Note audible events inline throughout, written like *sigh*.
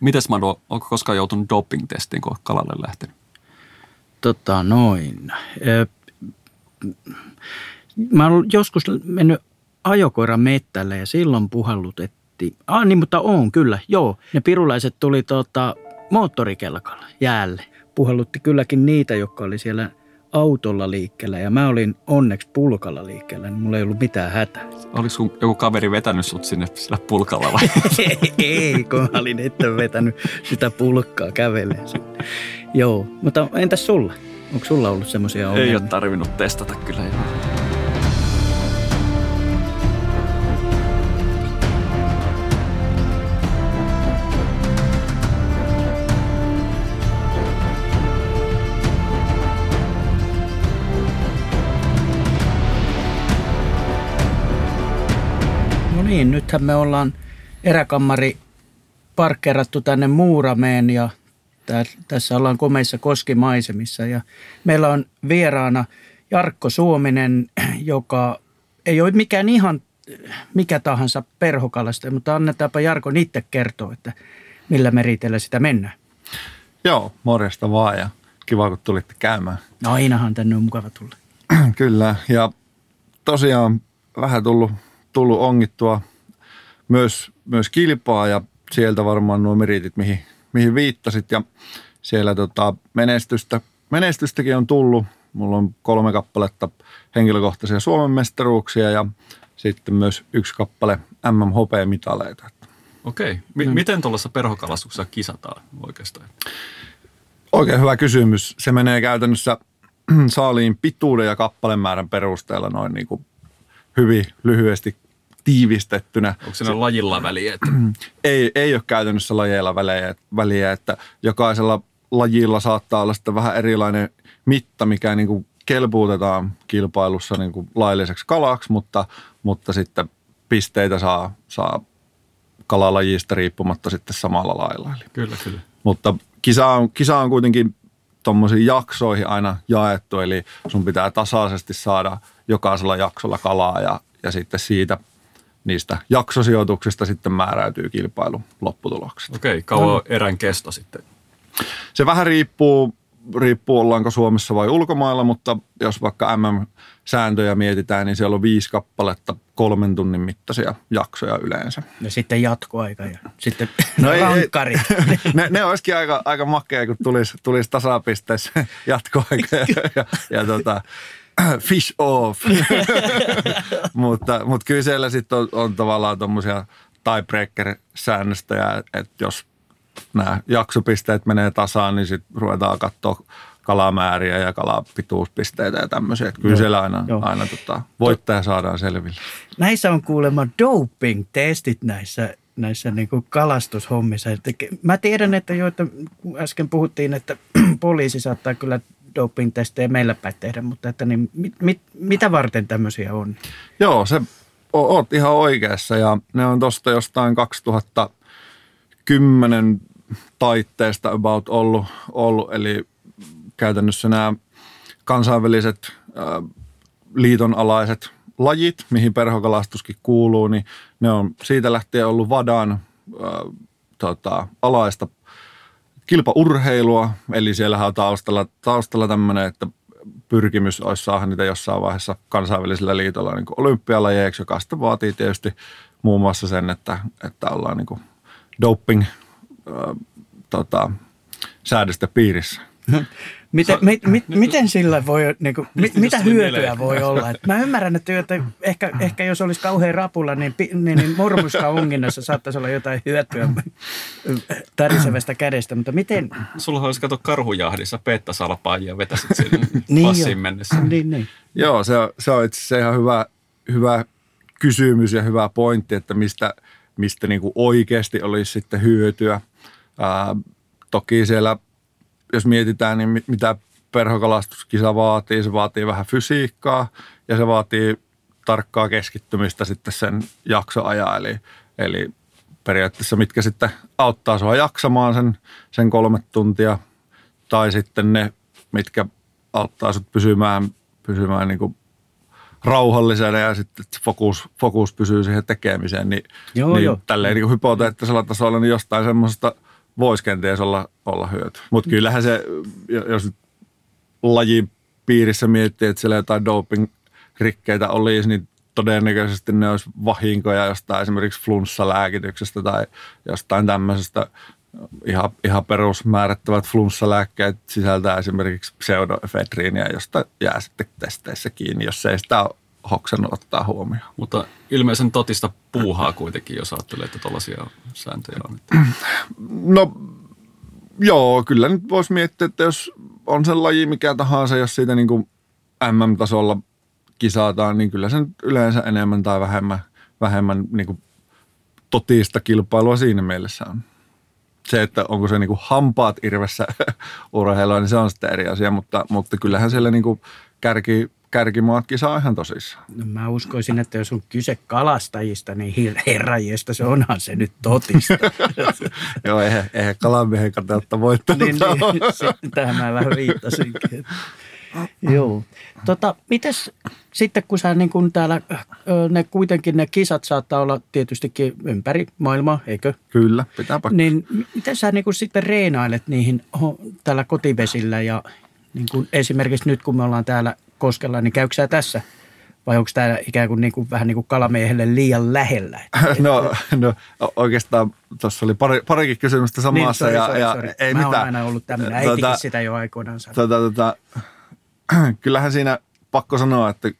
Mites Mado, onko koskaan joutunut doping-testiin, kun kalalle lähtenyt? Tota noin. Mä olen joskus mennyt ajokoiran mettälle ja silloin puhallutettiin. Ah niin, mutta on kyllä, joo. Ne pirulaiset tuli tota, moottorikelkalla jäälle. Puhallutti kylläkin niitä, jotka oli siellä autolla liikkeellä ja mä olin onneksi pulkalla liikkeellä, niin mulla ei ollut mitään hätää. Oliko sun joku kaveri vetänyt sut sinne sillä pulkalla vai? *laughs* ei, kun mä olin itse vetänyt sitä pulkkaa käveleen. Joo, mutta entäs sulla? Onko sulla ollut semmoisia ongelmia? Ei ole tarvinnut testata kyllä. Joo. Niin, nythän me ollaan eräkammari parkkerattu tänne Muurameen ja tässä ollaan komeissa koskimaisemissa ja meillä on vieraana Jarkko Suominen, joka ei ole mikään ihan mikä tahansa perhokalasta, mutta annetaanpa Jarko itse kertoa, että millä meritellä sitä mennään. Joo, morjesta vaan ja kiva kun tulitte käymään. No ainahan tänne on mukava tulla. *clears throat* Kyllä ja tosiaan vähän tullut, tullut ongittua myös, myös kilpaa ja sieltä varmaan nuo meritit, mihin mihin viittasit ja siellä tota menestystä, menestystäkin on tullut. Mulla on kolme kappaletta henkilökohtaisia Suomen mestaruuksia ja sitten myös yksi kappale MMHP-mitaleita. Okei. M- mm. Miten tuollaisessa perhokalastuksessa kisataan oikeastaan? Oikein hyvä kysymys. Se menee käytännössä *clears throat* saaliin pituuden ja kappalemäärän perusteella noin niin kuin hyvin lyhyesti tiivistettynä. Onko siinä lajilla väliä? Että... *clears throat* ei, ei ole käytännössä lajeilla väliä, väliä, että jokaisella lajilla saattaa olla sitten vähän erilainen mitta, mikä niin kuin kelpuutetaan kilpailussa niin kuin lailliseksi kalaksi, mutta, mutta sitten pisteitä saa, saa kalalajista riippumatta sitten samalla lailla. Eli. Kyllä, kyllä. Mutta kisa on, kisa on kuitenkin tuommoisiin jaksoihin aina jaettu, eli sun pitää tasaisesti saada jokaisella jaksolla kalaa ja, ja sitten siitä niistä jaksosijoituksista sitten määräytyy kilpailun lopputulokset. Okei, kauan erän kesto sitten? Se vähän riippuu, riippuu ollaanko Suomessa vai ulkomailla, mutta jos vaikka MM-sääntöjä mietitään, niin siellä on viisi kappaletta kolmen tunnin mittaisia jaksoja yleensä. Ja sitten jatkoaika ja sitten *laughs* no ei, rankkari. *laughs* ne, ne olisikin aika, aika makea, kun tulisi, tulisi tasapisteessä *laughs* jatkoaika ja, ja, ja tota, *clears throat* fish off. *laughs* mutta, mutta kyllä siellä sitten on, on tavallaan tuommoisia tiebreaker-säännöstöjä, että jos nämä jaksopisteet menee tasaan, niin sitten ruvetaan katsoa kalamääriä ja kalapituuspisteitä ja tämmöisiä. Että kyllä Joo. siellä aina, aina tota, voittaja saadaan selville. Näissä on kuulemma doping-testit näissä, näissä niin kuin kalastushommissa. Mä tiedän, että joita, äsken puhuttiin, että *clears throat* poliisi saattaa kyllä doping-testejä meillä päin tehdä, mutta että niin, mit, mit, mitä varten tämmöisiä on? Joo, se oot ihan oikeassa ja ne on tuosta jostain 2010 taitteesta about ollut, ollut eli käytännössä nämä kansainväliset äh, liitonalaiset lajit, mihin perhokalastuskin kuuluu, niin ne on siitä lähtien ollut vadan äh, tota, alaista kilpaurheilua, eli siellä on taustalla, taustalla tämmöinen, että pyrkimys olisi saada niitä jossain vaiheessa kansainvälisellä liitolla niin olympialajeiksi, joka sitten vaatii tietysti muun muassa sen, että, että ollaan niin doping äh, tota, säädöstä piirissä. *laughs* Miten, mi, mi, miten sillä voi, niin kuin, mit, mitä hyötyä voi olla? Et mä ymmärrän, että, että ehkä, ehkä jos olisi kauhean rapulla, niin, niin, niin murmuska onginnassa saattaisi olla jotain hyötyä tärisevästä kädestä, mutta miten? Sulla olisi kato karhujahdissa Peetta Salpaa ja vetäisit sinne *laughs* niin passiin mennessä. Niin, niin. Joo, se on, se on itse asiassa ihan hyvä, hyvä kysymys ja hyvä pointti, että mistä, mistä niin kuin oikeasti olisi sitten hyötyä. Ää, toki siellä jos mietitään, niin mitä perhokalastuskisa vaatii, se vaatii vähän fysiikkaa ja se vaatii tarkkaa keskittymistä sitten sen jaksoajan. Eli, eli periaatteessa mitkä sitten auttaa sua jaksamaan sen, sen kolme tuntia tai sitten ne, mitkä auttaa sut pysymään, pysymään niin kuin rauhallisena ja sitten fokus, fokus pysyy siihen tekemiseen. Niin, joo, niin joo. tälleen niin hypoteettisella tasolla niin jostain semmoisesta – voisi kenties olla, olla hyöty. Mutta kyllähän se, jos lajin piirissä miettii, että siellä jotain doping-rikkeitä olisi, niin todennäköisesti ne olisi vahinkoja jostain esimerkiksi flunssalääkityksestä tai jostain tämmöisestä ihan, ihan perusmäärättävät flunssalääkkeet sisältää esimerkiksi pseudoefedriiniä, josta jää sitten testeissä kiinni, jos ei sitä ole hoksannut ottaa huomioon. Mutta ilmeisen totista puuhaa kuitenkin, jos ajattelee, että tuollaisia sääntöjä on. No joo, kyllä nyt voisi miettiä, että jos on se laji mikä tahansa, jos siitä niin kuin MM-tasolla kisataan, niin kyllä sen yleensä enemmän tai vähemmän, vähemmän niin kuin totista kilpailua siinä mielessä on. Se, että onko se niin kuin hampaat irvessä *laughs* urheilua, niin se on sitten eri asia, mutta, mutta kyllähän siellä niin kuin kärki, kärkimaatkin saa ihan tosissaan. No mä uskoisin, että jos on kyse kalastajista, niin herrajista se onhan se nyt totista. *laughs* Joo, eihän, eihän kalamiehen kateutta voittanut. niin, niin, *laughs* tähän mä vähän viittasinkin. Joo. Tota, mites sitten kun sä niin kun täällä, ne kuitenkin ne kisat saattaa olla tietystikin ympäri maailmaa, eikö? Kyllä, pitää pakkaa. Niin miten sä niin kun sitten reenailet niihin täällä kotivesillä ja niin kun esimerkiksi nyt kun me ollaan täällä Koskella, niin käykö sä tässä vai onko tämä ikään kuin, niin kuin vähän niin kuin kalamiehelle liian lähellä? *laughs* no, no oikeastaan tuossa oli pari, parikin kysymystä samassa. Niin, sorry, ja, sorry, ja sorry. Ei Mä mitään. aina ollut tämmöinen, äitikin tota, sitä jo aikoinaan. Tota, tota, *clears throat* kyllähän siinä pakko sanoa, että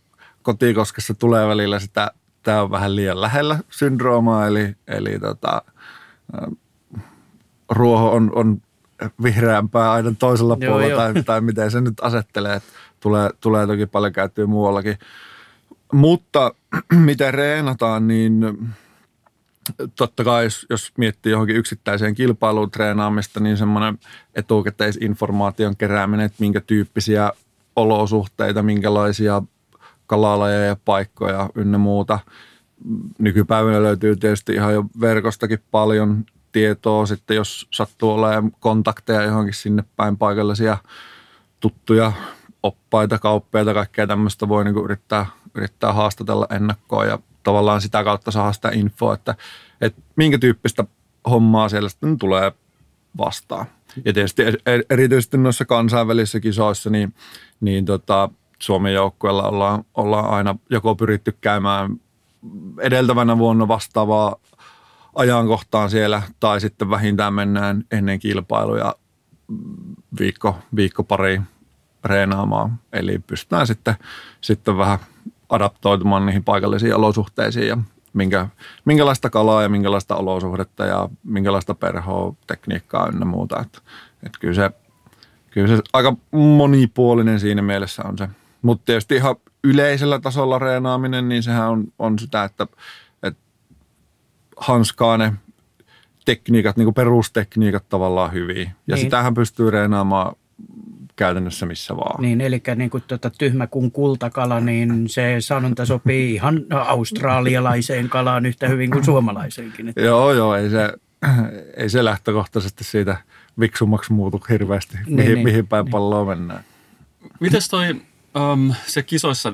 kotikoskessa tulee välillä sitä, tämä on vähän liian lähellä syndroomaa, eli, eli tota, ruoho on, on vihreämpää aina toisella joo, puolella, joo. Tai, tai miten se nyt asettelee, että *laughs* tulee, tulee toki paljon käyttöä muuallakin. Mutta *clears throat* miten reenataan, niin totta kai jos, jos miettii johonkin yksittäiseen kilpailuun treenaamista, niin semmoinen etukäteisinformaation kerääminen, että minkä tyyppisiä olosuhteita, minkälaisia kalalajeja ja paikkoja ynnä muuta. Nykypäivänä löytyy tietysti ihan jo verkostakin paljon tietoa sitten, jos sattuu olemaan kontakteja johonkin sinne päin paikallisia tuttuja oppaita, kauppeita, kaikkea tämmöistä voi niinku yrittää, yrittää haastatella ennakkoon ja tavallaan sitä kautta saada sitä infoa, että, että minkä tyyppistä hommaa siellä sitten tulee vastaan. Ja tietysti erityisesti noissa kansainvälisissä kisoissa, niin, niin tota, Suomen joukkueella ollaan, ollaan aina joko pyritty käymään edeltävänä vuonna vastaavaa ajankohtaan siellä, tai sitten vähintään mennään ennen kilpailuja viikko, viikko pari reenaamaan. Eli pystytään sitten, sitten vähän adaptoitumaan niihin paikallisiin olosuhteisiin ja minkä, minkälaista kalaa ja minkälaista olosuhdetta ja minkälaista perhoa, tekniikkaa ynnä muuta. Että, että kyllä, se, kyllä se aika monipuolinen siinä mielessä on se. Mutta tietysti ihan yleisellä tasolla reenaaminen, niin sehän on, on sitä, että, että hanskaa ne tekniikat, niin kuin perustekniikat tavallaan hyvin. Ja niin. sitähän pystyy reenaamaan käytännössä missä vaan. Niin, eli niin kuin tuota, tyhmä kuin kultakala, niin se sanonta sopii ihan australialaiseen kalaan yhtä hyvin kuin suomalaiseenkin. Että. Joo, joo, ei se, ei se lähtökohtaisesti siitä viksummaksi muutu hirveästi, niin, mihin, niin, mihin päin niin. palloa mennään. Mites toi, um, se kisoissa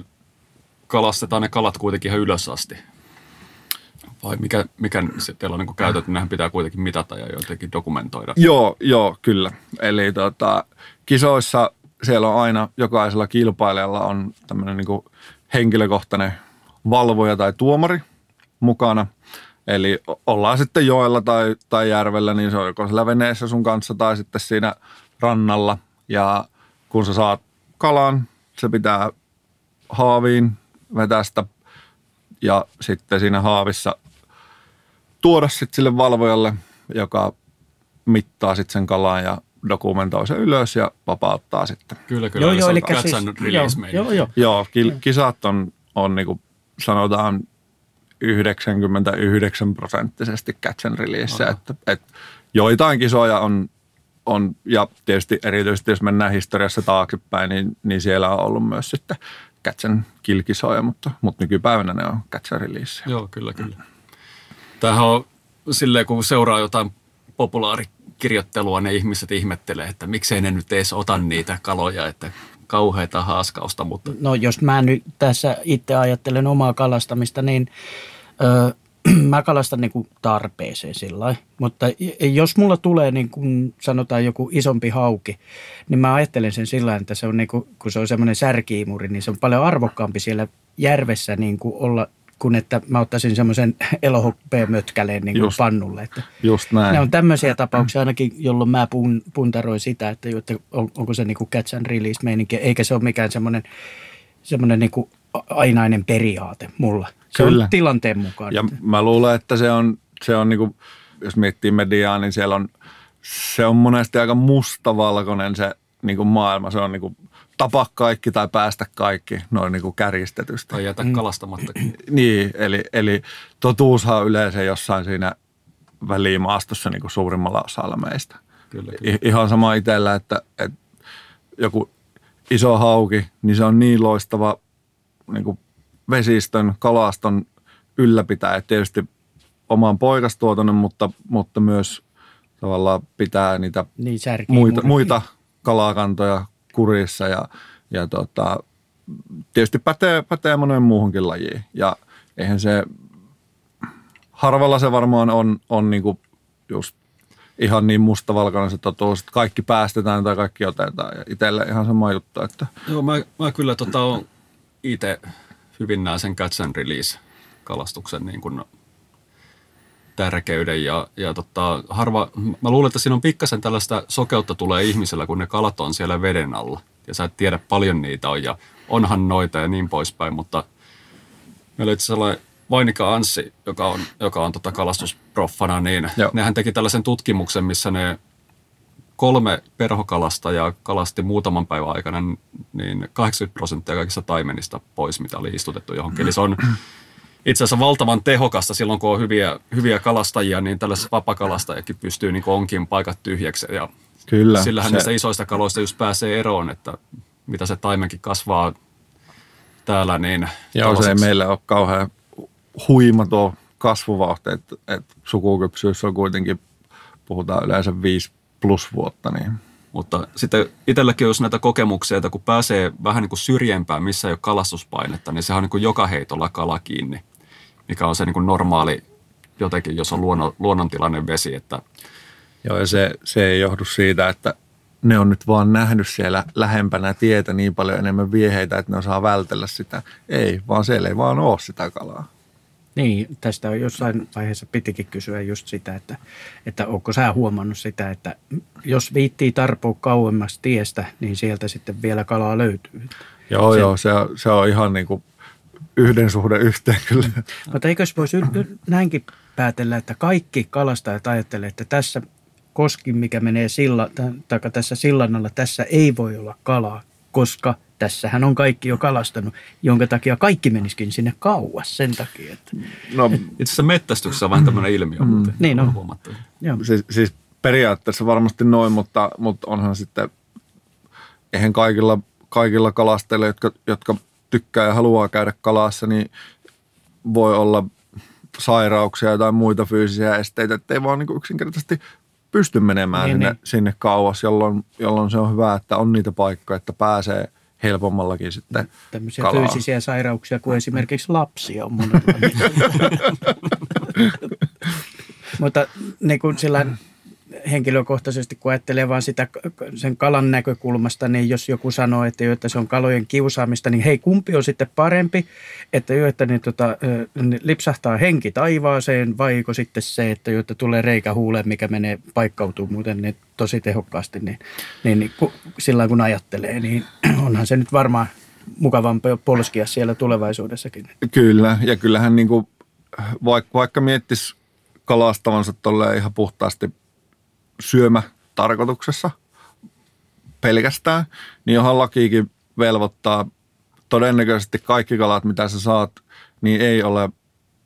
kalastetaan ne kalat kuitenkin ihan ylös asti? Vai mikä, mikä se teillä on niin käytetty? Nehän pitää kuitenkin mitata ja jotenkin dokumentoida. Joo, joo, kyllä. Eli tota, kisoissa siellä on aina, jokaisella kilpailijalla on tämmöinen niin henkilökohtainen valvoja tai tuomari mukana. Eli ollaan sitten joella tai, tai järvellä, niin se on joko siellä veneessä sun kanssa tai sitten siinä rannalla. Ja kun sä saat kalan, se pitää haaviin vetästä ja sitten siinä haavissa tuoda sitten sille valvojalle, joka mittaa sitten sen kalan ja dokumentoi sen ylös ja vapauttaa sitten. Kyllä, kyllä. Joo, joo, eli siis, joo, joo, joo. joo, kisat on, on niin kuin sanotaan 99 prosenttisesti catch and release. Että, että joitain kisoja on, on, ja tietysti erityisesti jos mennään historiassa taaksepäin, niin, niin siellä on ollut myös sitten catch and kill kisoja, mutta, mutta nykypäivänä ne on catch and release. Joo, kyllä, kyllä. Tämähän on silleen, kun seuraa jotain populaarikirjoittelua, ne ihmiset ihmettelee, että miksei ne nyt edes ota niitä kaloja, että kauheita haaskausta. Mutta... No jos mä nyt tässä itse ajattelen omaa kalastamista, niin ö, *clears throat* mä kalastan niin kuin tarpeeseen sillä. Mutta jos mulla tulee niin kuin sanotaan joku isompi hauki, niin mä ajattelen sen sillä että se on niin kuin, kun se on semmoinen särkiimuri, niin se on paljon arvokkaampi siellä järvessä niin kuin olla kuin että mä ottaisin semmoisen *laughs* elohopeamötkäleen niin kuin pannulle. Että Just näin. Ne on tämmöisiä tapauksia ainakin, jolloin mä pun, puntaroin sitä, että, että on, onko se niin kuin catch and release meininki, eikä se ole mikään semmoinen, semmoinen niin kuin ainainen periaate mulla. Se Kyllä. on tilanteen mukaan. Ja mä luulen, että se on, se on niin kuin, jos miettii mediaa, niin siellä on, se on monesti aika mustavalkoinen se niin kuin maailma. Se on niin kuin tapa kaikki tai päästä kaikki noin niin kuin kärjistetysti. Tai jätä kalastamatta. *clears throat* niin, eli, eli totuushan on yleensä jossain siinä välimaastossa niin kuin suurimmalla osalla meistä. Kyllä, kyllä. ihan sama itsellä, että, että joku iso hauki, niin se on niin loistava niin kuin vesistön, kalaston ylläpitäjä. Tietysti oman poikastuotannon, mutta, mutta myös tavallaan pitää niitä niin, muita, muita kalakantoja kurissa ja, ja tota, tietysti pätee, pätee moneen muuhunkin lajiin. Ja eihän se, harvalla se varmaan on, on niinku just ihan niin mustavalkoinen se totuus, että kaikki päästetään tai kaikki otetaan. Ja itselle ihan sama juttu. Että... Joo, mä, mä kyllä tota, itse hyvin näen sen catch and release kalastuksen niin kuin tärkeyden ja, ja tota, harva, mä luulen, että siinä on pikkasen tällaista sokeutta tulee ihmisellä, kun ne kalat on siellä veden alla ja sä et tiedä paljon niitä on ja onhan noita ja niin poispäin, mutta meillä oli sellainen Vainika Anssi, joka on, joka on tota kalastusproffana, niin Joo. nehän teki tällaisen tutkimuksen, missä ne kolme perhokalastajaa kalasti muutaman päivän aikana niin 80 prosenttia kaikista taimenista pois, mitä oli istutettu johonkin. Eli se on itse asiassa valtavan tehokasta silloin, kun on hyviä, hyviä kalastajia, niin tällaiset vapakalastajakin pystyy niin onkin paikat tyhjäksi. Ja Kyllä. Sillähän se... niistä isoista kaloista just pääsee eroon, että mitä se taimenkin kasvaa täällä. Niin Joo, se ei meillä ole kauhean huima tuo kasvuvauhti, että, että sukukypsyys on kuitenkin, puhutaan yleensä 5 plus vuotta. Niin. Mutta sitten itselläkin jos näitä kokemuksia, että kun pääsee vähän niin kuin syrjempään, missä ei ole kalastuspainetta, niin sehän on niin kuin joka heitolla kala kiinni, mikä on se niin kuin normaali jotenkin, jos on luonnon, luonnontilainen vesi. Että Joo, ja se, se ei johdu siitä, että ne on nyt vaan nähnyt siellä lähempänä tietä niin paljon enemmän vieheitä, että ne osaa vältellä sitä. Ei, vaan siellä ei vaan ole sitä kalaa. Niin, tästä on jossain vaiheessa pitikin kysyä just sitä, että, että onko sä huomannut sitä, että jos viittii tarpoa kauemmas tiestä, niin sieltä sitten vielä kalaa löytyy. Joo, se, joo, se, se on ihan niin kuin yhden suhde yhteen kyllä. Mutta eikös voisi näinkin päätellä, että kaikki kalastajat ajattelee, että tässä koski, mikä menee silla, tai tässä sillan alla, tässä ei voi olla kalaa, koska tässähän on kaikki jo kalastanut, jonka takia kaikki menisikin sinne kauas sen takia. Että... No, itse asiassa mettästyksessä on vähän tämmöinen ilmiö, mm. mutta niin on. huomattu. Siis, siis periaatteessa varmasti noin, mutta, mutta onhan sitten, eihän kaikilla, kaikilla kalastajilla, jotka, jotka tykkää ja haluaa käydä kalassa, niin voi olla sairauksia tai muita fyysisiä esteitä, ettei vaan niin yksinkertaisesti pysty menemään niin, sinne, niin. sinne kauas, jolloin, jolloin se on hyvä, että on niitä paikkoja, että pääsee helpommallakin sitten Tämmöisiä kalaa. fyysisiä sairauksia kuin esimerkiksi lapsia on monella. *laughs* Mutta niin kuin sillä henkilökohtaisesti, kun ajattelee vaan sitä sen kalan näkökulmasta, niin jos joku sanoo, että, jo, että se on kalojen kiusaamista, niin hei, kumpi on sitten parempi, että jo, että niin, tota, niin lipsahtaa henki taivaaseen, vaiko sitten se, että jo, että tulee reikä huuleen, mikä menee paikkautuu muuten niin tosi tehokkaasti, niin, niin, niin kun, sillä kun ajattelee, niin *clears throat* onhan se nyt varmaan mukavampi polskia siellä tulevaisuudessakin. Kyllä, ja kyllähän niin kuin, vaikka, vaikka miettisi kalastavansa tolleen ihan puhtaasti syömä tarkoituksessa pelkästään, niin johon lakiikin velvoittaa todennäköisesti kaikki kalat, mitä sä saat, niin ei ole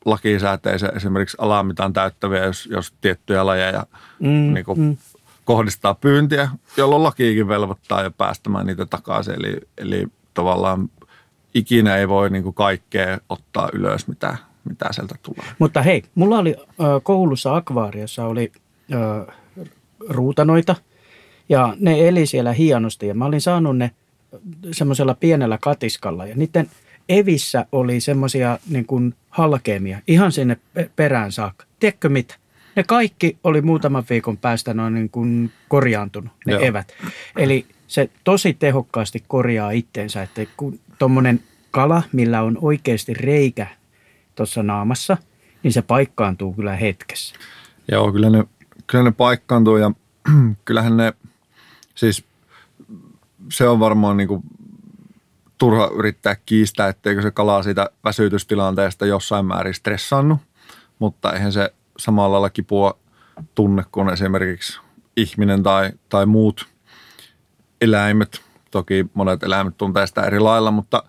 lakisääteisen esimerkiksi alamitan täyttäviä, jos, jos tiettyjä lajeja mm, niin kuin mm. kohdistaa pyyntiä, jolloin lakiikin velvoittaa jo päästämään niitä takaisin. Eli, eli tavallaan ikinä ei voi niin kuin kaikkea ottaa ylös, mitä, mitä sieltä tulee. Mutta hei, mulla oli äh, koulussa akvaariossa oli äh, ruutanoita ja ne eli siellä hienosti ja mä olin saanut ne semmoisella pienellä katiskalla ja niiden Evissä oli semmoisia niin kuin halkeamia ihan sinne perään saakka. Tiedätkö mitä? Ne kaikki oli muutaman viikon päästä noin niin kuin korjaantunut, ne Joo. evät. Eli se tosi tehokkaasti korjaa itteensä, että kun tuommoinen kala, millä on oikeasti reikä tuossa naamassa, niin se paikkaantuu kyllä hetkessä. Joo, kyllä ne, kyllä ne paikkaantuu ja *clears throat* kyllähän ne, siis se on varmaan niin kuin turha yrittää kiistää, etteikö se kala siitä väsytystilanteesta jossain määrin stressannut, mutta eihän se samalla lailla kipua tunne kuin esimerkiksi ihminen tai, tai muut eläimet. Toki monet eläimet tuntee sitä eri lailla, mutta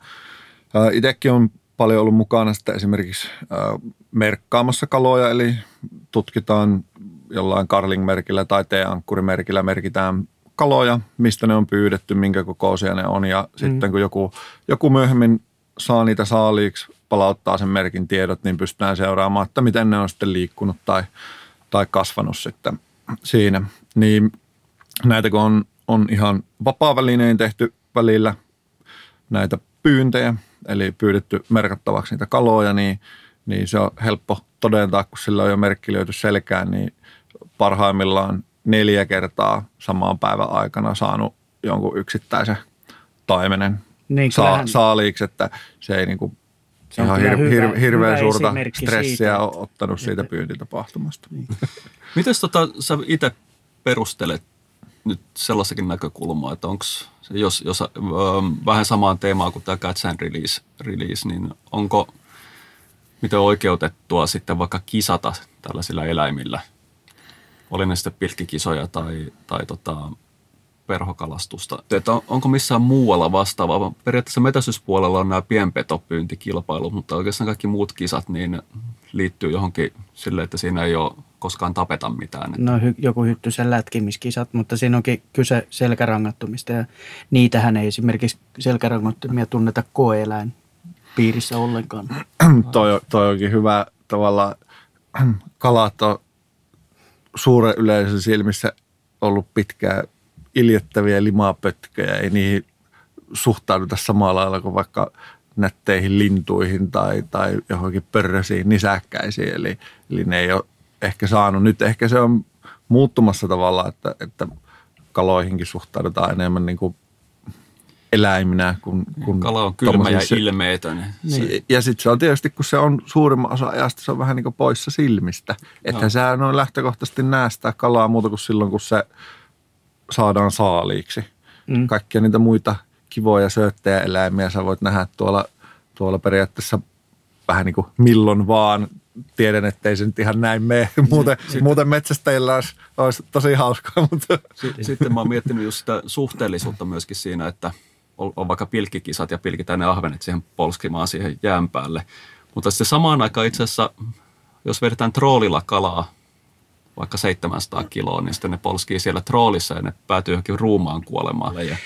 itsekin on paljon ollut mukana sitten esimerkiksi merkkaamassa kaloja, eli tutkitaan jollain Carling-merkillä tai T-ankkurimerkillä merkitään kaloja, mistä ne on pyydetty, minkä kokoisia ne on ja mm. sitten kun joku, joku myöhemmin saa niitä saaliiksi, palauttaa sen merkin tiedot, niin pystytään seuraamaan, että miten ne on sitten liikkunut tai, tai kasvanut sitten siinä. Niin näitä kun on, on ihan vapaa-välinein tehty välillä näitä pyyntejä, eli pyydetty merkattavaksi niitä kaloja, niin, niin se on helppo todentaa, kun sillä on jo merkki löyty selkään, niin parhaimmillaan neljä kertaa samaan päivän aikana saanut jonkun yksittäisen taimenen niin, saa, saaliiksi, että se ei niinku se ihan hir, hyvä, hir, hirveän hyvä suurta stressiä siitä, ole ottanut siitä pyyntitapahtumasta. Niin. *laughs* Miten tota, sä itse perustelet nyt sellaisakin näkökulmaa, että onko, jos, jos äh, vähän samaan teemaan kuin tämä Catch and Release, release, niin onko miten oikeutettua sitten vaikka kisata tällaisilla eläimillä – oli ne sitten pilkkikisoja tai, tai tota, perhokalastusta. Että onko missään muualla vastaavaa? Periaatteessa metäsyspuolella on nämä pienpetopyyntikilpailut, mutta oikeastaan kaikki muut kisat niin liittyy johonkin sille, että siinä ei ole koskaan tapeta mitään. No hy- joku hyttysen lätkimiskisat, mutta siinä onkin kyse selkärangattumista ja niitähän ei esimerkiksi selkärangattumia tunneta koeeläin piirissä ollenkaan. toi, toi onkin hyvä tavalla *clears throat* kalat on suuren yleisön silmissä ollut pitkään iljettäviä limapötköjä. Ei niihin suhtauduta samalla lailla kuin vaikka nätteihin lintuihin tai, tai johonkin pörrösiin nisäkkäisiin. Eli, eli ne ei ole ehkä saanut. Nyt ehkä se on muuttumassa tavallaan, että, että kaloihinkin suhtaudutaan enemmän niin kuin eläiminä. Kun, kun Kala on kylmä ja ilmeetön. Niin. Ja sitten se on tietysti, kun se on suurimman osa ajasta, se on vähän niin kuin poissa silmistä. Että no. sä on lähtökohtaisesti näe sitä kalaa muuta kuin silloin, kun se saadaan saaliiksi. Mm. Kaikkia niitä muita kivoja sööttejä eläimiä sä voit nähdä tuolla, tuolla periaatteessa vähän niin kuin milloin vaan. Tiedän, ettei se nyt ihan näin mene. Muuten, sitten, muuten metsästäjillä olisi, olisi tosi hauskaa. Mutta. Sitten mä oon miettinyt just sitä suhteellisuutta myöskin siinä, että – on vaikka pilkkikisat ja pilkitään ne ahvenet siihen polskimaan siihen jään päälle. Mutta sitten samaan aikaan itse asiassa, jos vedetään troolilla kalaa, vaikka 700 kiloa, niin sitten ne polskii siellä troolissa ja ne päätyy johonkin ruumaan kuolemaan. Ja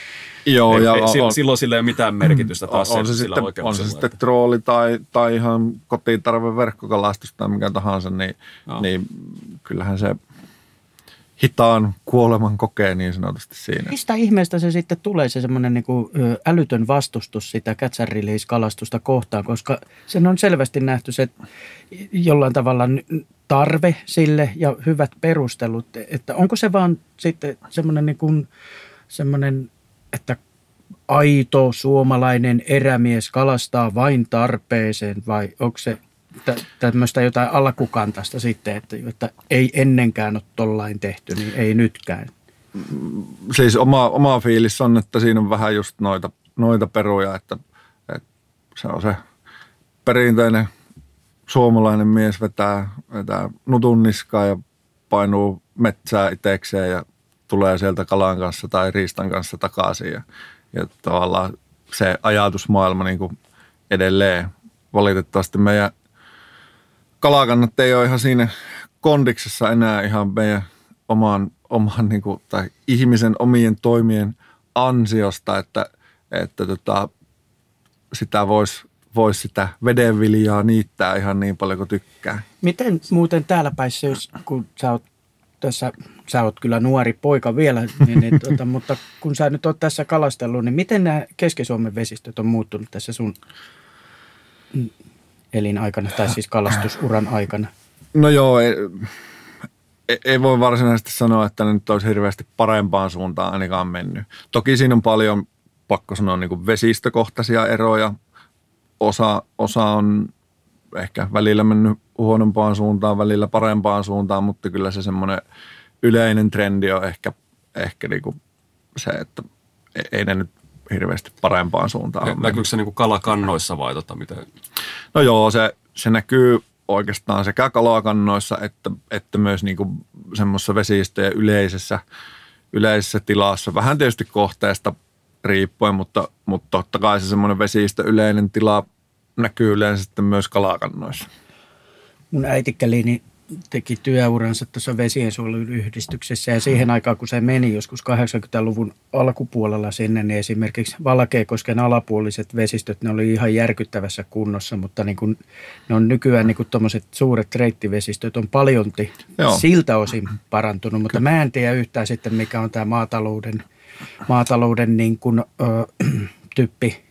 Joo, ja ei, on, silloin sillä ei ole mitään merkitystä taas on, se, sillä sitten, on se sitten trooli tai, tai ihan kotiintarve verkkokalastus tai mikä tahansa, niin, niin kyllähän se – hitaan kuoleman kokee niin sanotusti siinä. Mistä ihmeestä se sitten tulee se semmoinen niin älytön vastustus sitä catch kalastusta kohtaan, koska sen on selvästi nähty se jollain tavalla tarve sille ja hyvät perustelut, että onko se vaan sitten semmoinen niin kuin, semmoinen, että aito suomalainen erämies kalastaa vain tarpeeseen vai onko se tämmöistä jotain alkukantasta sitten, että, että ei ennenkään ole tollain tehty, niin ei nytkään. Siis oma, oma fiilis on, että siinä on vähän just noita, noita peruja, että, että se on se perinteinen suomalainen mies vetää, vetää nutun niskaa ja painuu metsää itsekseen ja tulee sieltä kalan kanssa tai riistan kanssa takaisin. Ja, ja tavallaan se ajatusmaailma niin kuin edelleen. Valitettavasti meidän kalakannat ei ole ihan siinä kondiksessa enää ihan meidän oman, oman niin kuin, tai ihmisen omien toimien ansiosta, että, että tota, sitä voisi vois sitä vedenviljaa niittää ihan niin paljon kuin tykkää. Miten muuten täällä päissä, jos, kun sä oot tässä, sä oot kyllä nuori poika vielä, niin, niin, tuota, *laughs* mutta kun sä nyt oot tässä kalastellut, niin miten nämä Keski-Suomen vesistöt on muuttunut tässä sun elinaikana, tai siis kalastusuran aikana? No joo, ei, ei voi varsinaisesti sanoa, että ne nyt olisi hirveästi parempaan suuntaan ainakaan mennyt. Toki siinä on paljon, pakko sanoa, niin kuin vesistökohtaisia eroja. Osa, osa on ehkä välillä mennyt huonompaan suuntaan, välillä parempaan suuntaan, mutta kyllä se semmoinen yleinen trendi on ehkä, ehkä niin kuin se, että ei ne nyt hirveästi parempaan suuntaan. Ja näkyykö se niin kuin kalakannoissa vai tota, miten? No joo, se, se näkyy oikeastaan sekä kalakannoissa että, että myös niin kuin semmoisessa vesistöjen yleisessä, yleisessä tilassa. Vähän tietysti kohteesta riippuen, mutta, mutta totta kai se semmoinen vesistö yleinen tila näkyy yleensä sitten myös kalakannoissa. Mun äitikkäli niin teki työuransa tuossa vesiensuojeluyhdistyksessä ja siihen aikaan, kun se meni joskus 80-luvun alkupuolella sinne, niin esimerkiksi Valkeakosken alapuoliset vesistöt, ne oli ihan järkyttävässä kunnossa, mutta niin kun, ne on nykyään niin tuommoiset suuret reittivesistöt on paljolti Joo. siltä osin parantunut, mutta mä en tiedä yhtään sitten, mikä on tämä maatalouden, maatalouden niin kun, ö, *clears throat* typpi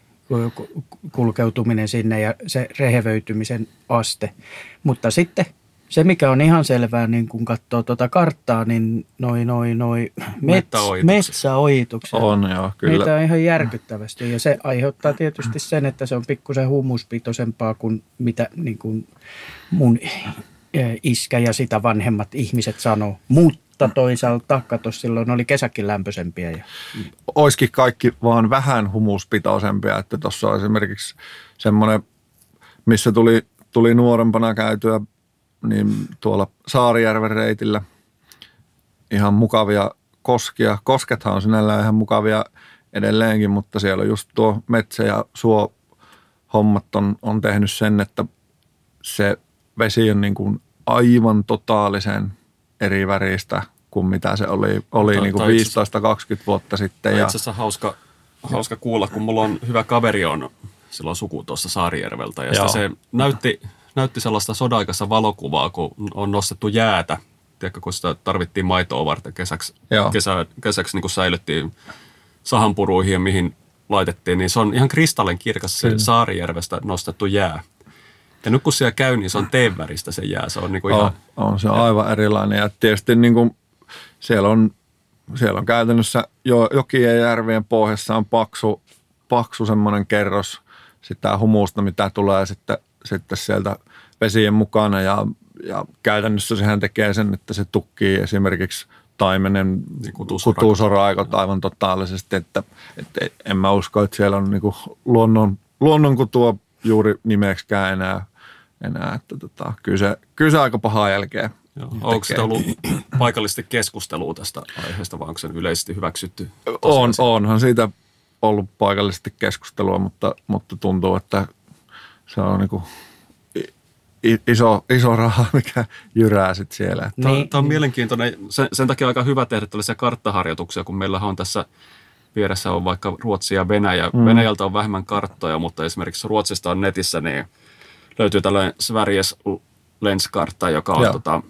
kulkeutuminen sinne ja se rehevöitymisen aste. Mutta sitten se, mikä on ihan selvää, niin kun katsoo tuota karttaa, niin noin noi, noi mets, metsäojituksia. On joo, kyllä. Niitä on ihan järkyttävästi ja se aiheuttaa tietysti sen, että se on pikkusen humuspitoisempaa kuin mitä niin kuin mun eh, iskä ja sitä vanhemmat ihmiset sanoo. Mutta toisaalta, kato, silloin oli kesäkin lämpöisempiä. Ja... Oiskin kaikki vaan vähän humuspitoisempia, että tuossa on esimerkiksi semmoinen, missä tuli, tuli nuorempana käytyä niin tuolla Saarijärven reitillä ihan mukavia koskia. Koskethan on sinällään ihan mukavia edelleenkin, mutta siellä just tuo metsä- ja suo hommat on, on tehnyt sen, että se vesi on niin kuin aivan totaalisen eri väristä kuin mitä se oli, oli niin kuin 15-20 vuotta sitten. Ja... Itse asiassa hauska, hauska kuulla, kun mulla on hyvä kaveri on silloin suku tuossa Saarijärveltä ja se näytti, näytti sellaista sodaikassa valokuvaa, kun on nostettu jäätä. Tiedätkö, kun sitä tarvittiin maitoa varten kesäksi, kesä, kesäksi niin kuin säilyttiin sahanpuruihin ja mihin laitettiin, niin se on ihan kristallin kirkas se Saarijärvestä nostettu jää. Ja nyt kun siellä käy, niin se on teeväristä se jää. Se on niin kuin ihan... On, on se on aivan erilainen. Ja tietysti niin kuin siellä, on, siellä on käytännössä jo, jokien ja järvien pohjassa on paksu, paksu semmoinen kerros sitä humusta, mitä tulee sitten sitten sieltä vesien mukana ja, ja käytännössä sehän tekee sen, että se tukkii esimerkiksi taimenen niin kutuusoraikot aivan totaalisesti, että, että en mä usko, että siellä on niin luonnon, luonnon kutua juuri nimeksikään enää, enää että tota, kyllä, se, kyllä se aika pahaa jälkeä Joo. Onko se ollut paikallisesti keskustelua tästä aiheesta, vai onko se yleisesti hyväksytty? On, onhan siitä ollut paikallisesti keskustelua, mutta, mutta tuntuu, että se on niin kuin iso, iso raha, *laughs* mikä jyrää sitten siellä. Niin. Tämä, tämä on mielenkiintoinen. Sen, sen takia aika hyvä tehdä tällaisia karttaharjoituksia, kun meillä on tässä vieressä on vaikka Ruotsi ja Venäjä. Mm. Venäjältä on vähemmän karttoja, mutta esimerkiksi Ruotsista on netissä, niin löytyy tällainen Sveriges lenskartta, joka on tota,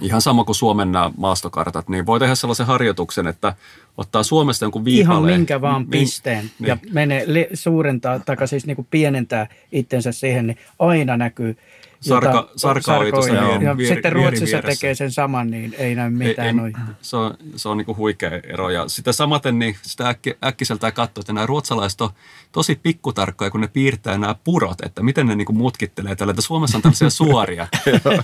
ihan sama kuin Suomen nämä maastokartat, niin voi tehdä sellaisen harjoituksen, että ottaa Suomesta jonkun viipaleen. Ihan minkä vaan pisteen niin, ja niin. menee suurentaa, tai siis niin kuin pienentää itsensä siihen, niin aina näkyy Sarka, sarka oli tuossa ja, ja vier, sitten Ruotsissa vieressä. tekee sen saman, niin ei näy mitään. Ei, ei, se on, se on niin huikea ero. Ja sitten samaten niin sitä äkki, äkkiseltään katsoo, että nämä ruotsalaiset on tosi pikkutarkkoja, kun ne piirtää nämä purot, että miten ne niin mutkittelee tällä. Että Suomessa on tällaisia *laughs* suoria.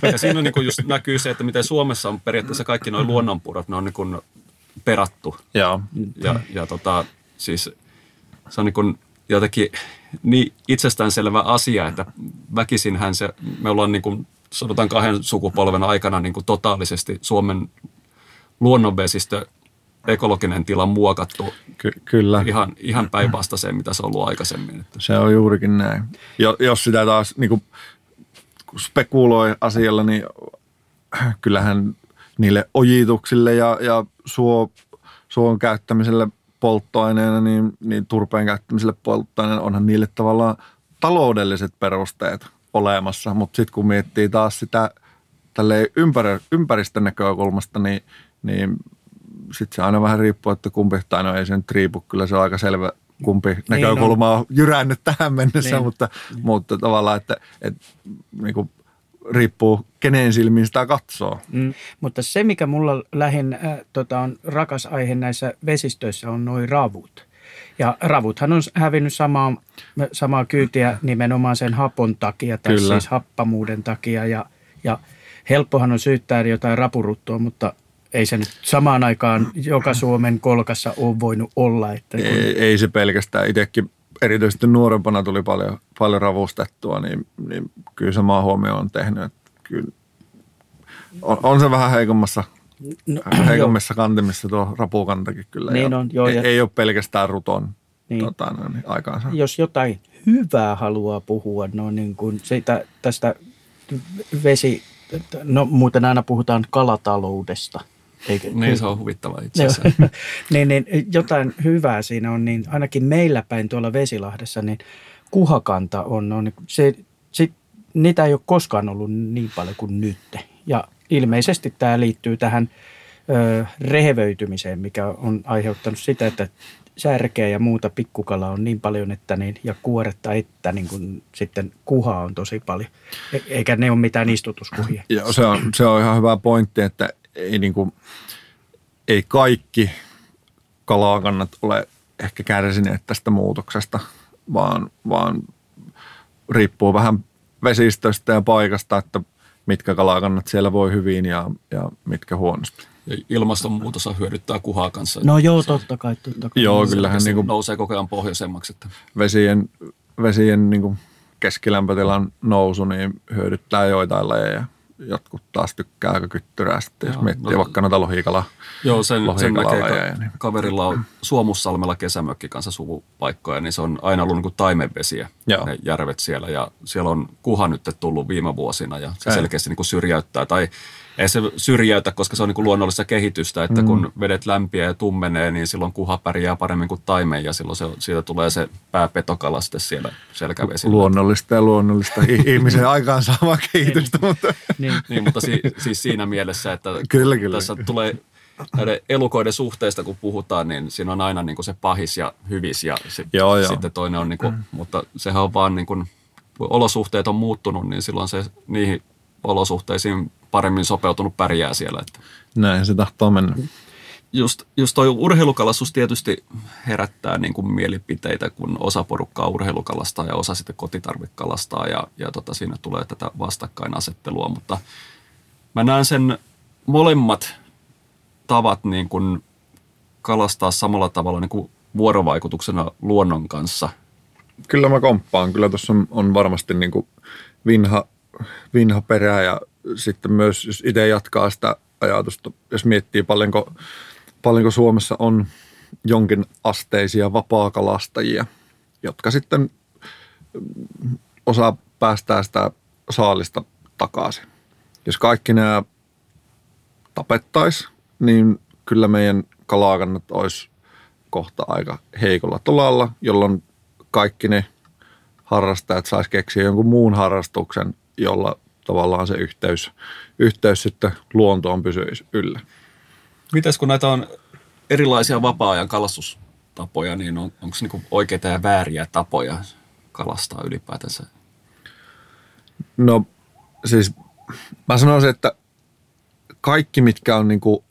ja siinä niin just näkyy se, että miten Suomessa on periaatteessa kaikki nuo luonnonpurot, ne on niin perattu. Joo. Ja, ja tota, siis se on niin kuin jotenkin niin itsestäänselvä asia, että väkisinhän se, me ollaan niin kuin, sanotaan kahden sukupolven aikana niin kuin totaalisesti Suomen luonnonvesistö ekologinen tila muokattu Ky- kyllä. ihan, ihan päinvastaiseen, mitä se on ollut aikaisemmin. Se on juurikin näin. Jo, jos sitä taas niin kuin, spekuloi asialla, niin kyllähän niille ojituksille ja, ja suo, suon käyttämiselle polttoaineena, niin, niin turpeen käyttämiselle polttoaineena onhan niille tavallaan taloudelliset perusteet olemassa, mutta sitten kun miettii taas sitä tälle ympär, ympäristön näkökulmasta, niin, niin sitten se aina vähän riippuu, että kumpi, tai no ei se nyt riipu, kyllä se on aika selvä, kumpi näkökulma on jyrännyt tähän mennessä, Niin. mutta, mutta tavallaan, että, että niin kuin, riippuu kenen silmiin sitä katsoo. Mm. Mutta se, mikä mulla lähin äh, tota, on rakas aihe näissä vesistöissä, on noin ravut. Ja ravuthan on hävinnyt samaa, samaa kyytiä nimenomaan sen hapon takia, tai Kyllä. siis happamuuden takia. Ja, ja helppohan on syyttää jotain rapuruttoa, mutta ei se nyt samaan aikaan joka Suomen kolkassa ole voinut olla. Että kun, Ei, ei se pelkästään. Itsekin erityisesti nuorempana tuli paljon, paljon ravustettua, niin, niin kyllä se maa huomioon on tehnyt. Kyllä on, on, se vähän heikommassa, no, heikommissa kantimissa tuo rapukantakin kyllä. Niin on, joo, ei, ja- ei ole pelkästään ruton Niin. tota, no, niin aikaansa. jos jotain hyvää haluaa puhua, no niin kuin siitä, tästä vesi, no muuten aina puhutaan kalataloudesta. Eikö? Niin se on huvittava itse asiassa. *laughs* niin, niin, jotain hyvää siinä on, niin ainakin meillä päin tuolla Vesilahdessa, niin kuhakanta on, on se, niitä ei ole koskaan ollut niin paljon kuin nyt. Ja ilmeisesti tämä liittyy tähän ö, rehevöitymiseen, mikä on aiheuttanut sitä, että särkeä ja muuta pikkukalaa on niin paljon, että niin, ja kuoretta, että niin kun sitten kuhaa on tosi paljon. E- eikä ne ole mitään istutuskuhia. Joo, se on, se on ihan hyvä pointti, että ei, niinku, ei kaikki kalakannat ole ehkä kärsineet tästä muutoksesta, vaan, vaan riippuu vähän vesistöstä ja paikasta, että mitkä kalakannat siellä voi hyvin ja, ja mitkä huonosti. Ja ilmastonmuutos hyödyttää kuhaa kanssa. No joo, totta kai. Totta kai. Joo, Se kyllähän oikeasti niinku nousee koko ajan pohjoisemmaksi. Että vesien, vesien niinku keskilämpötilan nousu niin hyödyttää joitain lajeja. Jotkut taas tykkää aika kyttyrää sitten, jos Joo, miettii no- vaikka noita lohikala. Joo, sen, sen näkee, ka- niin. kaverilla on Suomussalmella kesämökki kanssa suvupaikkoja, niin se on aina ollut niin kuin taimenvesiä, Joo. ne järvet siellä. Ja siellä on kuha nyt tullut viime vuosina ja se Ei. selkeästi niin kuin syrjäyttää. Tai ei se syrjäytä, koska se on niin kuin luonnollista kehitystä, että mm. kun vedet lämpiää ja tummenee, niin silloin kuha pärjää paremmin kuin taimen ja silloin se, siitä tulee se pääpetokala sitten siellä selkävesillä. luonnollista ja luonnollista *laughs* ihmisen aikaansaamaa kehitystä, mutta Niin. Niin, mutta si, siis siinä mielessä, että *laughs* Kyllä, kyllä. tässä tulee näiden elukoiden suhteista, kun puhutaan, niin siinä on aina niin kuin se pahis ja hyvis ja sit, Joo, joo. sitten toinen on, niin kuin, mutta sehän on vaan niin kuin, kun olosuhteet on muuttunut, niin silloin se niihin olosuhteisiin paremmin sopeutunut pärjää siellä. Että näin se tahtoo mennä. just, just toi urheilukalastus tietysti herättää niin kuin mielipiteitä, kun osa porukkaa urheilukalastaa ja osa sitten kotitarvikalastaa ja, ja tota, siinä tulee tätä vastakkainasettelua, mutta mä näen sen molemmat tavat niin kuin kalastaa samalla tavalla niin kuin vuorovaikutuksena luonnon kanssa. Kyllä mä komppaan. Kyllä tuossa on, on varmasti niin kuin vinha, vinha perä ja sitten myös, jos itse jatkaa sitä ajatusta, jos miettii paljonko, paljonko Suomessa on jonkin asteisia vapaakalastajia, jotka sitten mm, osaa päästää sitä saalista takaisin. Jos kaikki nämä tapettaisiin, niin kyllä meidän kalakannat olisi kohta aika heikolla tolalla, jolloin kaikki ne harrastajat saisi keksiä jonkun muun harrastuksen, jolla tavallaan se yhteys, yhteys sitten luontoon pysyisi yllä. Mitäs kun näitä on erilaisia vapaa-ajan kalastustapoja, niin on, onko niinku oikeita ja vääriä tapoja kalastaa ylipäätänsä? No siis mä sanoisin, että kaikki mitkä on niinku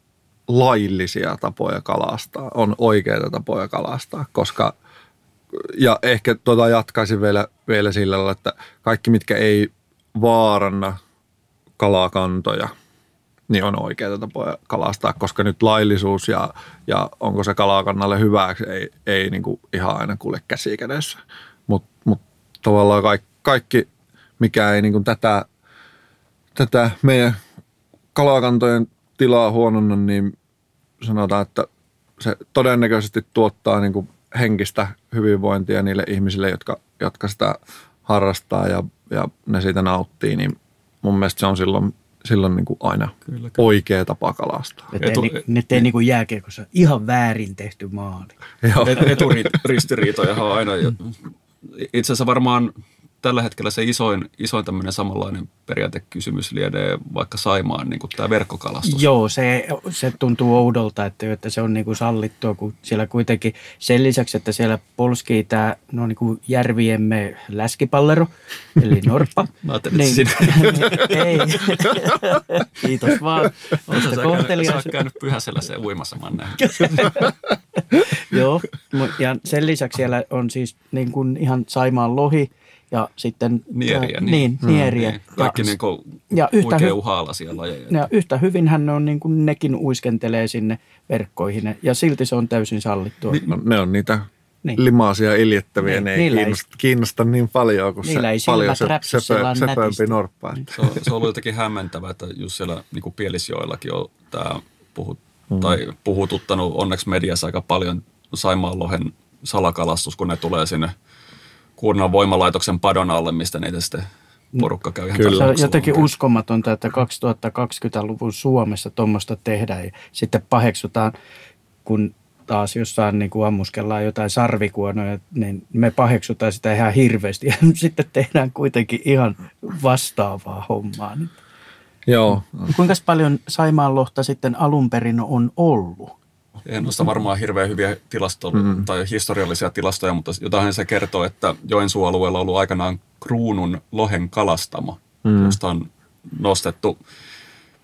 laillisia tapoja kalastaa, on oikeita tapoja kalastaa, koska ja ehkä tuota jatkaisin vielä, vielä sillä lailla, että kaikki mitkä ei vaaranna kalakantoja, niin on oikeita tapoja kalastaa, koska nyt laillisuus ja, ja onko se kalakannalle hyväksi ei, ei niin kuin ihan aina kulje käsi kädessä. Mutta mut tavallaan kaikki, kaikki, mikä ei niin kuin tätä, tätä meidän kalakantojen tilaa huononna, niin sanotaan, että se todennäköisesti tuottaa niin kuin henkistä hyvinvointia niille ihmisille, jotka, jotka sitä harrastaa ja, ja ne siitä nauttii, niin mun mielestä se on silloin, silloin niin kuin aina Kyllä, kyllä. oikea tapa kalastaa. Että Etu- ei, ni- nyt ei niin kuin jääkiekossa ihan väärin tehty maali. Joo. Et, eturistiriitoja on aina. jo- Itse asiassa varmaan tällä hetkellä se isoin, isoin tämmöinen samanlainen periaatekysymys lienee vaikka Saimaan niin tämä verkkokalastus. Joo, se, se tuntuu oudolta, että, että se on niin kuin sallittua, kun siellä kuitenkin sen lisäksi, että siellä polskii tämä no niin kuin järviemme läskipallero, eli norppa. *laughs* Mä ajattelin, niin, sinä. *laughs* ei, kiitos vaan. Sä, käynyt, sä käynyt pyhäsellä se uimassa, mä Joo, ja sen lisäksi siellä on siis niin kuin ihan Saimaan lohi – ja sitten... Nieriä. Niin, niin mm, nieriä. Niin. Kaikki ja, niin kuin ja yhtä hy- uhaalaisia lajeja. Ja yhtä hyvin hän on niin kuin nekin uiskentelee sinne verkkoihin ja silti se on täysin sallittua. Ni, no, ne on niitä niin. limaasia iljettäviä, niin, ne ei kiinnosta, ei, kiinnosta niin paljon kuin se paljon se, sepö, sepömpi norppa. Niin. Se, on, se on ollut jotenkin hämmentävää, että just siellä niin kuin Pielisjoillakin on tämä puhut, mm. tai puhututtanut onneksi mediassa aika paljon Saimaan lohen salakalastus, kun ne tulee sinne – kunnan voimalaitoksen padon alle, mistä niitä sitten porukka käy ihan Kyllä. Se on jotenkin uskomatonta, että 2020-luvun Suomessa tuommoista tehdään ja sitten paheksutaan, kun taas jossain niin kuin ammuskellaan jotain sarvikuonoja, niin me paheksutaan sitä ihan hirveästi *laughs* ja sitten tehdään kuitenkin ihan vastaavaa hommaa. Joo. Kuinka paljon Saimaan lohta sitten alun perin on ollut? En noista varmaan hirveän hyviä tilasto- mm. tai historiallisia tilastoja, mutta jotain se kertoo, että Joensuualueella on ollut aikanaan kruunun lohen kalastamo, mm. josta on nostettu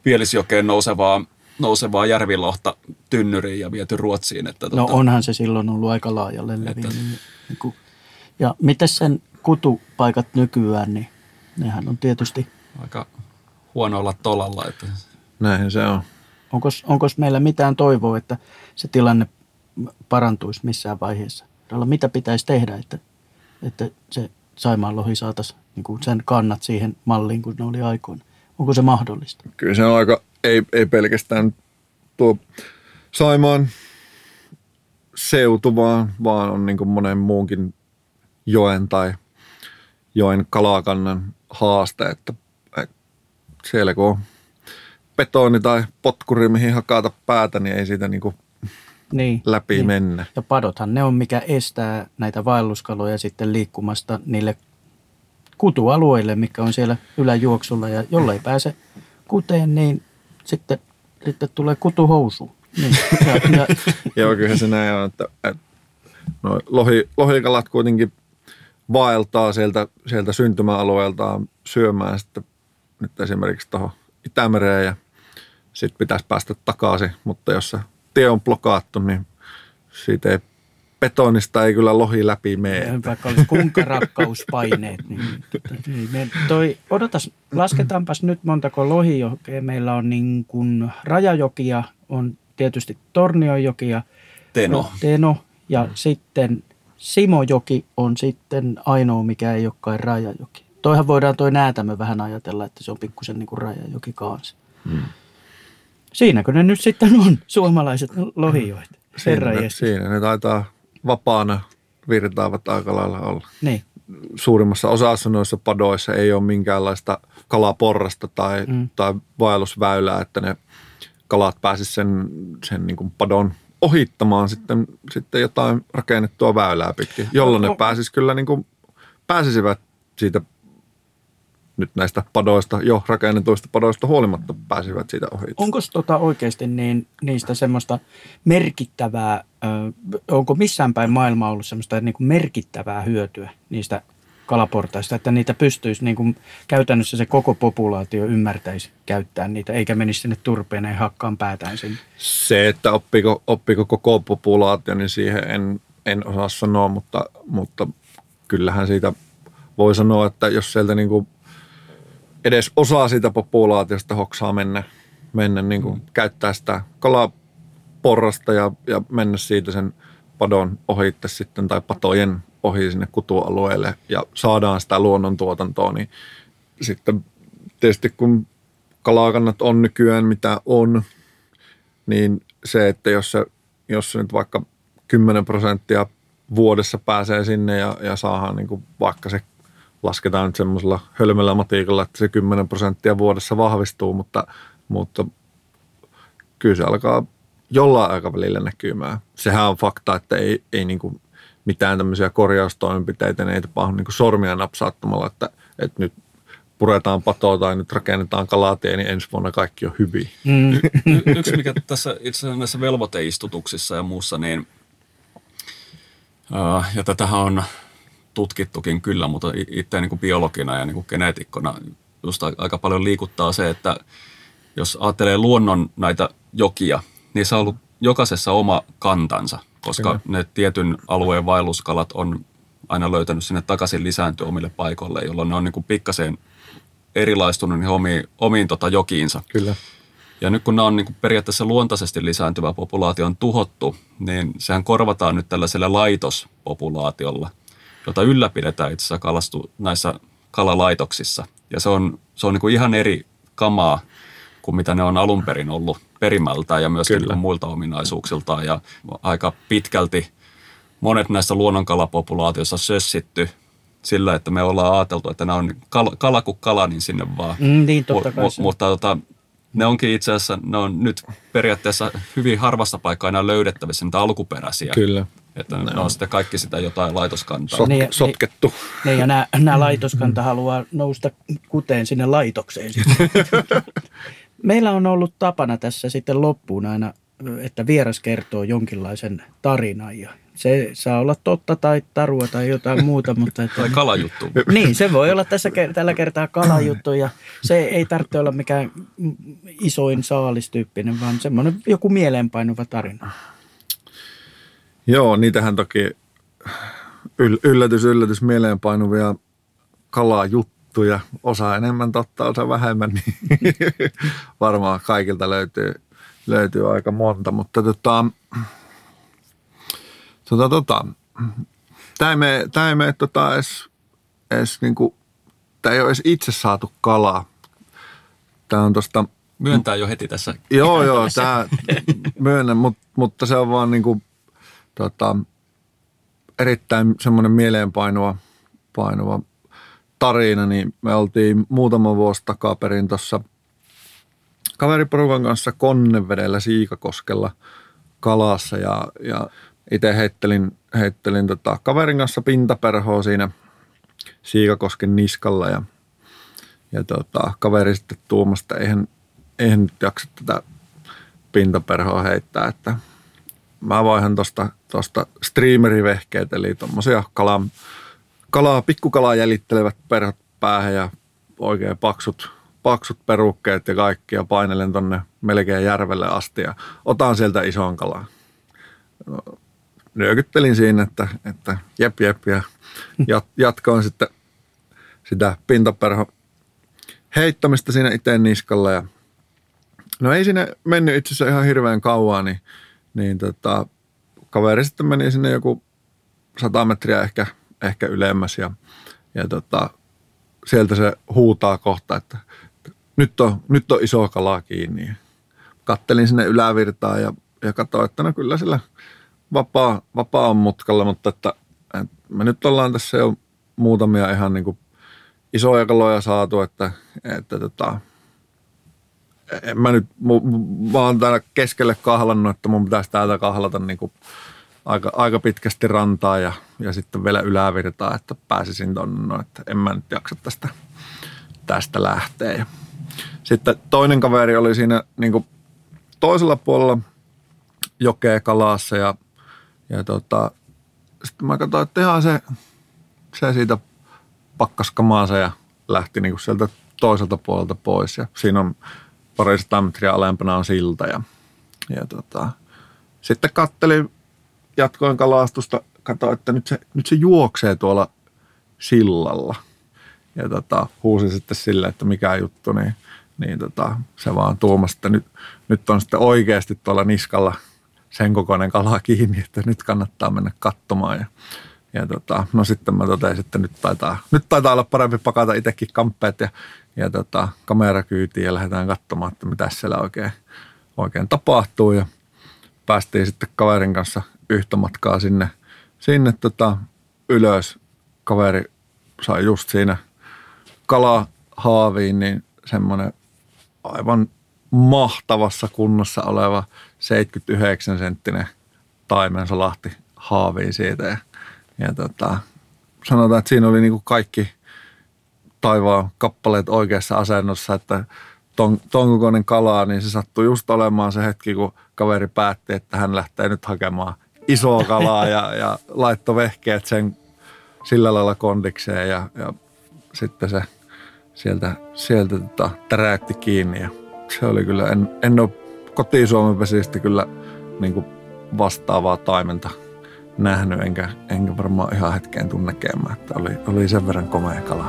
Pielisjokeen nousevaa, nousevaa järvilohta tynnyriin ja viety Ruotsiin. Että no tuota, onhan se silloin ollut aika laajalle levinnyt. Niin ja miten sen kutupaikat nykyään, niin nehän on tietysti... Aika huonolla tolalla. Että... Näin se on. Onko meillä mitään toivoa, että se tilanne parantuisi missään vaiheessa? Mitä pitäisi tehdä, että, että se Saimaan lohi saataisiin niin sen kannat siihen malliin, kun ne oli aikoina? Onko se mahdollista? Kyllä se on aika, ei, ei pelkästään tuo Saimaan seutu, vaan, vaan on niin monen muunkin joen tai joen kalakannan haaste, että siellä kun on betoni tai potkuri, mihin hakata päätä, niin ei siitä niin kuin niin, läpi niin. mennä. Ja padothan ne on, mikä estää näitä vaelluskaloja sitten liikkumasta niille kutualueille, mikä on siellä yläjuoksulla. Ja jollei pääse kuteen, niin sitten, sitten tulee kutuhousu. Niin. Ja, ja, *laughs* Joo, kyllä se näin on, että, että no, lohi, lohikalat kuitenkin vaeltaa sieltä, sieltä syntymäalueeltaan syömään sitten nyt esimerkiksi tuohon Itämereen ja sitten pitäisi päästä takaisin, mutta jos se tie on blokaattu, niin siitä ei betonista ei kyllä lohi läpi mene. Vaikka olisi kunkarakkauspaineet. Niin, niin toi, odotas, lasketaanpas nyt montako lohijokea. Meillä on niin kuin rajajokia, on tietysti Tornionjoki ja Teno. Teno ja mm. sitten Simojoki on sitten ainoa, mikä ei olekaan rajajoki. Toihan voidaan toi näätämö vähän ajatella, että se on pikkusen niin kuin rajajoki kanssa. Hmm. Siinäkö ne nyt sitten on, suomalaiset lohijoet? Siinä siinä ne taitaa vapaana virtaavat aika lailla olla. Niin. Suurimmassa osassa noissa padoissa ei ole minkäänlaista kalaporrasta tai, mm. tai vaellusväylää, että ne kalat pääsisivät sen, sen niin kuin padon ohittamaan sitten, sitten jotain rakennettua väylää pitkin, jolloin ne pääsis kyllä niin kuin, pääsisivät siitä nyt näistä padoista, jo rakennetuista padoista huolimatta pääsivät siitä ohi. Onko tota oikeasti niin, niistä semmoista merkittävää, ö, onko missään päin maailmaa ollut semmoista niin kuin merkittävää hyötyä niistä kalaportaista, että niitä pystyisi niin kuin käytännössä se koko populaatio ymmärtäisi käyttää niitä, eikä menisi sinne turpeeneen hakkaan päätään sinne? Se, että oppiko, oppiko koko populaatio, niin siihen en, en osaa sanoa, mutta, mutta kyllähän siitä voi sanoa, että jos sieltä niin kuin edes osa siitä populaatiosta hoksaa mennä, mennä niin kuin mm. käyttää sitä kalaporrasta ja, ja mennä siitä sen padon ohitte sitten tai patojen ohi sinne kutualueelle ja saadaan sitä luonnontuotantoa, niin sitten tietysti kun kalakannat on nykyään mitä on, niin se, että jos se, jos se nyt vaikka 10 prosenttia vuodessa pääsee sinne ja, ja saadaan niin kuin vaikka se lasketaan nyt semmoisella hölmöllä matiikalla, että se 10 prosenttia vuodessa vahvistuu, mutta, mutta kyllä se alkaa jollain aikavälillä näkymään. Sehän on fakta, että ei, ei niin kuin mitään tämmöisiä korjaustoimenpiteitä, niin ei tapahdu niin sormia napsauttamalla, että, että nyt puretaan patoa tai nyt rakennetaan kalatie, niin ensi vuonna kaikki on hyvin. Mm. Y- yksi, mikä tässä itse asiassa näissä velvoiteistutuksissa ja muussa, niin uh, ja tätähän on tutkittukin kyllä, mutta itse niin kuin biologina ja niin geneetikkona just aika paljon liikuttaa se, että jos ajattelee luonnon näitä jokia, niin se on ollut jokaisessa oma kantansa, koska Kyllä. ne tietyn alueen vaelluskalat on aina löytänyt sinne takaisin lisääntyä omille paikoille, jolloin ne on niin kuin pikkasen erilaistunut niin omiin, omiin tota jokiinsa. Kyllä. Ja nyt kun nämä on niin kuin periaatteessa luontaisesti lisääntyvä populaatio on tuhottu, niin sehän korvataan nyt tällaisella laitospopulaatiolla, jota ylläpidetään itse asiassa kalastu, näissä kalalaitoksissa. Ja se on, se on niin kuin ihan eri kamaa kuin mitä ne on alun perin ollut perimältään ja myöskin Kyllä. muilta ominaisuuksiltaan. Ja aika pitkälti monet näistä luonnonkalapopulaatioissa sössitty sillä, että me ollaan ajateltu, että nämä on kala, kala kuin kala, niin sinne vaan. Mm, niin, totta kai. M- mutta tota, ne onkin itse asiassa, ne on nyt periaatteessa hyvin harvasta paikkaa enää löydettävissä, niitä alkuperäisiä. Kyllä. Että ne, on sitten kaikki sitä jotain laitoskantaa. Sot, niin, sotkettu. Niin, ja nämä, nämä laitoskanta haluaa nousta kuteen sinne laitokseen. *laughs* Meillä on ollut tapana tässä sitten loppuun aina, että vieras kertoo jonkinlaisen tarinan ja se saa olla totta tai tarua tai jotain muuta. Mutta että, tai kalajuttu. Niin, se voi olla tässä, tällä kertaa kalajuttu ja se ei tarvitse olla mikään isoin saalistyyppinen, vaan semmoinen joku mieleenpainuva tarina. Joo, niitähän toki yllätys, yllätys, mieleenpainuvia kalajuttuja, osa enemmän totta, osa vähemmän, niin *laughs* varmaan kaikilta löytyy, löytyy aika monta, mutta tota, tota, tota, tämä ei mene, tämä ei mene tota edes, edes niinku, tämä ei ole edes itse saatu kalaa. Tämä on tosta... Myöntää jo heti tässä. Joo, *laughs* joo, tämä *laughs* myönnän, mutta, mutta se on vaan niinku, tota, erittäin semmoinen mieleenpainuva painuva tarina, niin me oltiin muutama vuosi takaperin tuossa kaveriporukan kanssa Konnevedellä Siikakoskella kalassa ja, ja itse heittelin, heittelin tota kaverin kanssa pintaperhoa siinä Siikakosken niskalla ja, ja tota, kaveri sitten tuomasta, eihän, eihän nyt jaksa tätä pintaperhoa heittää, että mä vaihan tuosta tosta streamerivehkeet, eli tuommoisia kalaa, kalaa, pikkukalaa jäljittelevät perhot päähän ja oikein paksut, paksut perukkeet ja kaikki ja painelen tonne melkein järvelle asti ja otan sieltä ison kalaa. No, nyökyttelin siinä, että, että jep jep ja jat, *laughs* jatkoin sitten sitä pintaperho heittämistä siinä itse niskalla ja no ei sinne mennyt itse asiassa ihan hirveän kauan, niin niin tota, kaveri sitten meni sinne joku sata metriä ehkä, ehkä ylemmäs ja, ja tota, sieltä se huutaa kohta, että nyt on, nyt on iso kalaa kiinni. Kattelin sinne ylävirtaan ja, ja katsoin, että no kyllä sillä vapaa, vapaa on mutkalla, mutta että, että me nyt ollaan tässä jo muutamia ihan niin kuin isoja kaloja saatu, että, että tota, en mä nyt, mä oon täällä keskelle kahlannut, että mun pitäisi täältä kahlata niin kuin aika, aika pitkästi rantaa ja, ja sitten vielä ylävirtaa, että pääsisin tonne, no, että en mä nyt jaksa tästä, tästä lähteä. Ja sitten toinen kaveri oli siinä niin kuin toisella puolella jokea kalassa ja, ja tota, sitten mä katsoin, että ihan se, se siitä pakkaskamaansa ja lähti niin kuin sieltä toiselta puolelta pois ja siinä on parista metriä alempana on silta. Ja, ja tota, sitten kattelin, jatkoin kalastusta, katsoin, että nyt se, nyt se juoksee tuolla sillalla. Ja tota, huusin sitten sille, että mikä juttu, niin, niin tota, se vaan tuomasi, että nyt, nyt on sitten oikeasti tuolla niskalla sen kokoinen kala kiinni, että nyt kannattaa mennä katsomaan. Ja, ja tota, no sitten mä totesin, että nyt taitaa, nyt taitaa olla parempi pakata itsekin kamppeet ja ja tota, kamera kyytiin ja lähdetään katsomaan, että mitä siellä oikein, oikein tapahtuu. Ja päästiin sitten kaverin kanssa yhtä matkaa sinne, sinne tota, ylös. Kaveri sai just siinä kalahaaviin, niin semmoinen aivan mahtavassa kunnossa oleva 79 senttinen taimen salahti haaviin siitä. Ja ja tota, sanotaan, että siinä oli niin kuin kaikki taivaan kappaleet oikeassa asennossa, että ton, ton kokoinen kalaa, niin se sattui just olemaan se hetki, kun kaveri päätti, että hän lähtee nyt hakemaan isoa kalaa ja, ja laittoi vehkeet sen sillä lailla kondikseen ja, ja sitten se sieltä, sieltä tota, täräytti kiinni ja se oli kyllä, en, en ole koti-Suomen vesistä kyllä niin kuin vastaavaa taimenta nähnyt, enkä, enkä varmaan ihan hetkeen tunne näkemään, että oli, oli sen verran komea kala.